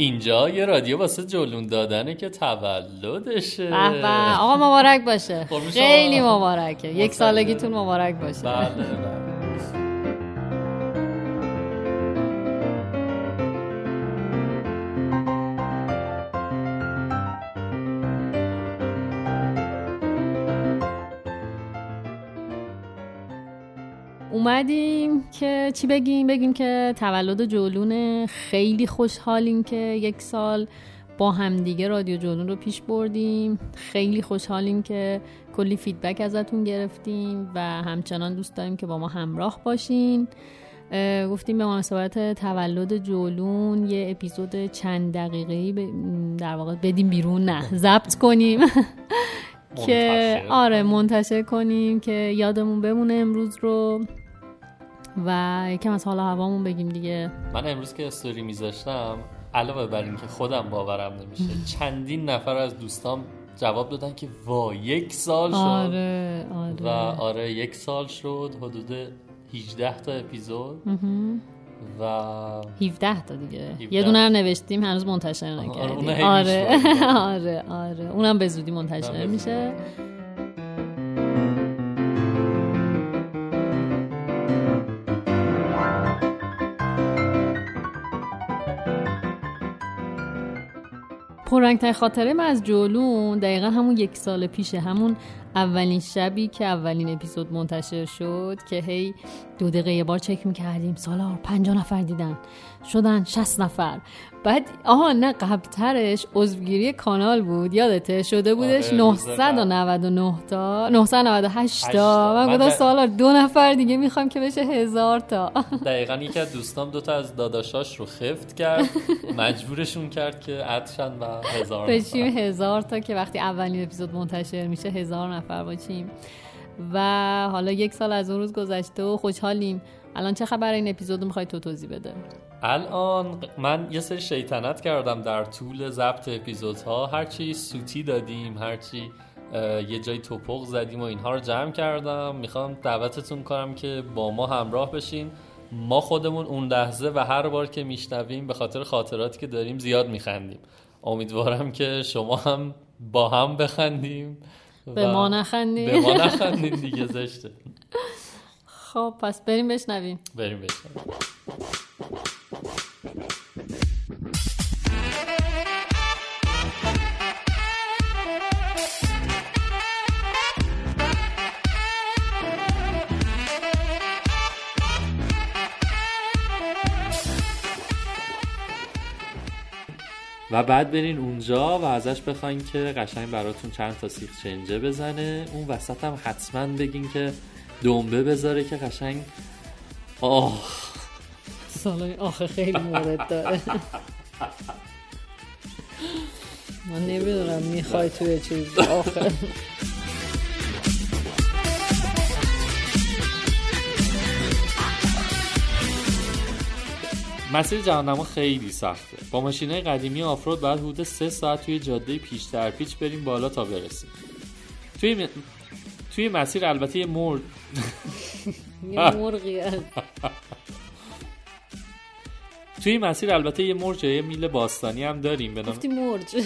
اینجا یه رادیو واسه جلون دادنه که تولدشه. به آقا مبارک باشه. شما. خیلی مبارکه. یک. سالگیتون مبارک باشه. بله بله. اومدیم که چی بگیم؟ بگیم که تولد جولون خیلی خوشحالیم که یک سال با همدیگه رادیو جولون رو پیش بردیم. خیلی خوشحالیم که کلی فیدبک ازتون گرفتیم و همچنان دوست داریم که با ما همراه باشین. گفتیم به مناسبت تولد جولون یه اپیزود چند دقیقه‌ای ب- در واقع بدیم بیرون نه ضبط کنیم. که آره منتشر کنیم که یادمون بمونه امروز رو. و یکم از حال هوامون بگیم دیگه. من امروز که استوری میذاشتم علاوه بر اینکه خودم باورم نمیشه چندین نفر از دوستام جواب دادن که وا یک سال شد. آره و آره. آره یک سال شد حدود 18 تا اپیزود. و 17 تا دیگه. 17. یه دونه رو نوشتیم هنوز منتشر آره، نکردیم. آره. آره آره. اونم به زودی منتشر میشه. پررنگترین خاطره من از جولون دقیقا همون یک سال پیشه همون اولین شبی که اولین اپیزود منتشر شد که هی دو دقیقه یه بار چک می‌کردیم. سالار پنجاه نفر دیدن. شدن 60 نفر. بعد آها نه قبلترش عضوگیری کانال بود. یادته؟ شده بودش آره، روز 999 تا. 998 هشت تا. من گفتم سالار دو نفر دیگه می‌خوام که بشه هزار تا. دقیقا یکی از دوستام دوتا از داداشاش رو خفت کرد. مجبورشون کرد که ادشن و هزار. بشیم هزار تا که وقتی اولین اپیزود منتشر میشه هزار نفر باشیم. و حالا یک سال از اون روز گذشته و خوشحالیم. الان چه خبر این اپیزود می‌خوای تو توضیح بده؟ الان من یه سری شیطنت کردم در طول ضبط اپیزودها. هرچی سوتی دادیم هرچی یه جای توپق زدیم و اینها رو جمع کردم. می‌خوام دعوتتون کنم که با ما همراه بشین. ما خودمون اون لحظه و هر بار که میشنویم به خاطر خاطراتی که داریم زیاد میخندیم. امیدوارم که شما هم با هم بخندیم به ما نخندیم. به ما نخندیم دیگه زشته. خب پس بریم بشنویم. بریم بشنویم. و بعد برین اونجا و ازش بخواین که قشنگ براتون چند تا سیخ چنجه بزنه. اون وسط هم حتما بگین که دنبه بذاره که قشنگ آه. سالای آخه خیلی مورد داره. من نمی‌دونم می‌خوای توی چیز آخه. مسیر جهانما خیلی سخته. با ماشینای قدیمی آفرود بعد حدود سه ساعت توی جاده پیش در پیچ بریم بالا تا برسیم. توی م... توی مسیر البته یه مرد یه مرغی. توی مسیر البته یه مرج یه میل باستانی هم داریم. به نام گفتی مرج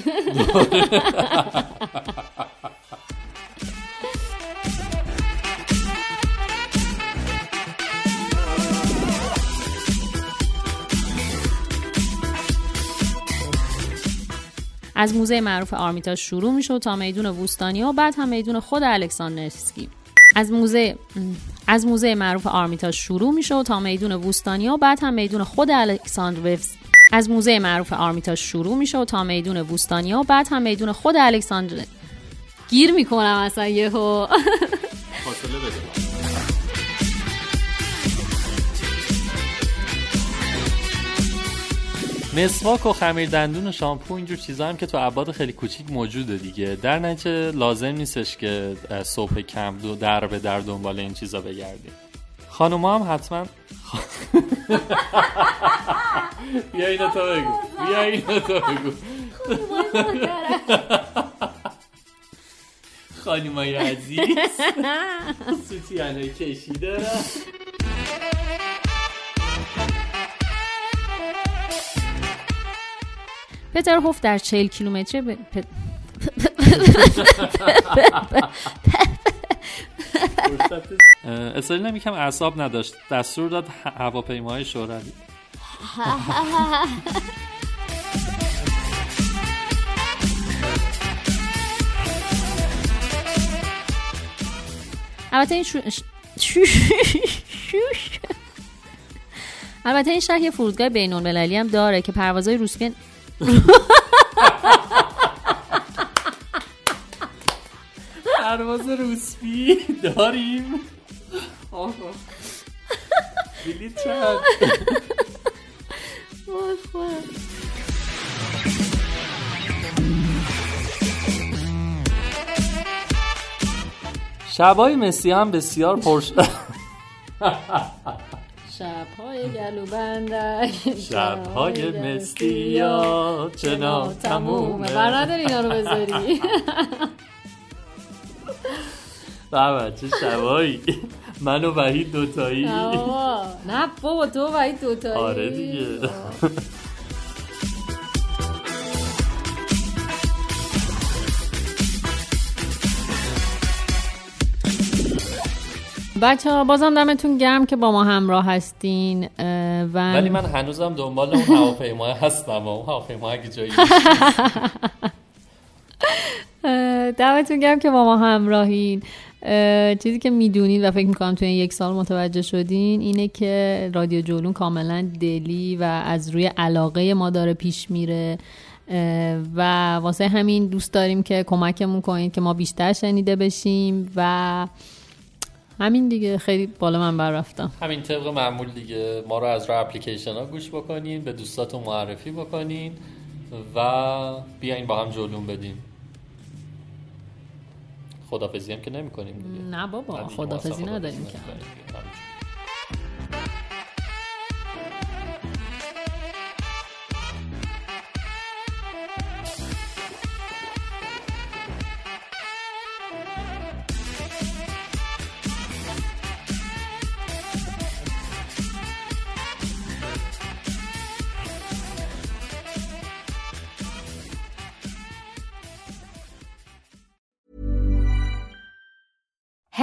از موزه معروف آرمیتاژ شروع میشه تا میدون ووستانیا و بعد هم میدون خود الکساندرسکی. از موزه از موزه معروف آرمیتاژ شروع میشه تا میدون ووستانیا و بعد هم میدون خود الکساندروفسکی از موزه معروف آرمیتاژ شروع میشه تا میدون ووستانیا و بعد هم میدون خود الکساندر گیر می‌کنم اصلا یهو. فاصله مسواک و خمیر دندون و شامپو اینجور چیزا هم که تو ابعاد خیلی کوچیک موجوده دیگه. در نتیجه لازم نیستش که صبح کم دو در به در دنبال این چیزا بگردیم. خانوما هم حتما بیا اینو تو بگو. بیا اینو تو بگو. خانمای عزیز. سوتیانه کشیده. پتر هوف در 40 کیلومتری به پ- اسرائیل هم یکم اعصاب نداشت دستور داد ه- هواپیماهای شوروی البته این. البته این شهر یه فرودگاه بین المللی هم داره که پروازهای روسیه پرواز روسبی داریم. آه. بلیط چند؟ شبای مسی هم بسیار پرش گلو بندک شبهای مستیا چنا تمومه بر نداری اینا رو بذاری. بابا چه شبایی من و وحید دوتایی. نه بابا. تو و این دوتایی. آره دیگه. بچه ها بازم دمتون گرم که با ما همراه هستین و ولی من هنوزم دنبال اون هواپیما هستم و اون هواپیما اگه جایی دمتون گرم که با ما همراهین. اه، چیزی که می‌دونید و فکر می‌کنم توی این یک سال متوجه شدین اینه که رادیو جولون کاملا دلی و از روی علاقه ما داره پیش میره و واسه همین دوست داریم که کمکمون کنید که ما بیشتر شنیده بشیم و همین دیگه خیلی بالا من بر رفتم. همین طبق معمول دیگه. ما رو از راه اپلیکیشن ها گوش بکنین به دوستاتون معرفی بکنین و بیاین با هم جلوم بدین. خدافزی هم که نمی کنیم دیگه. نه بابا خدافزی نداریم که.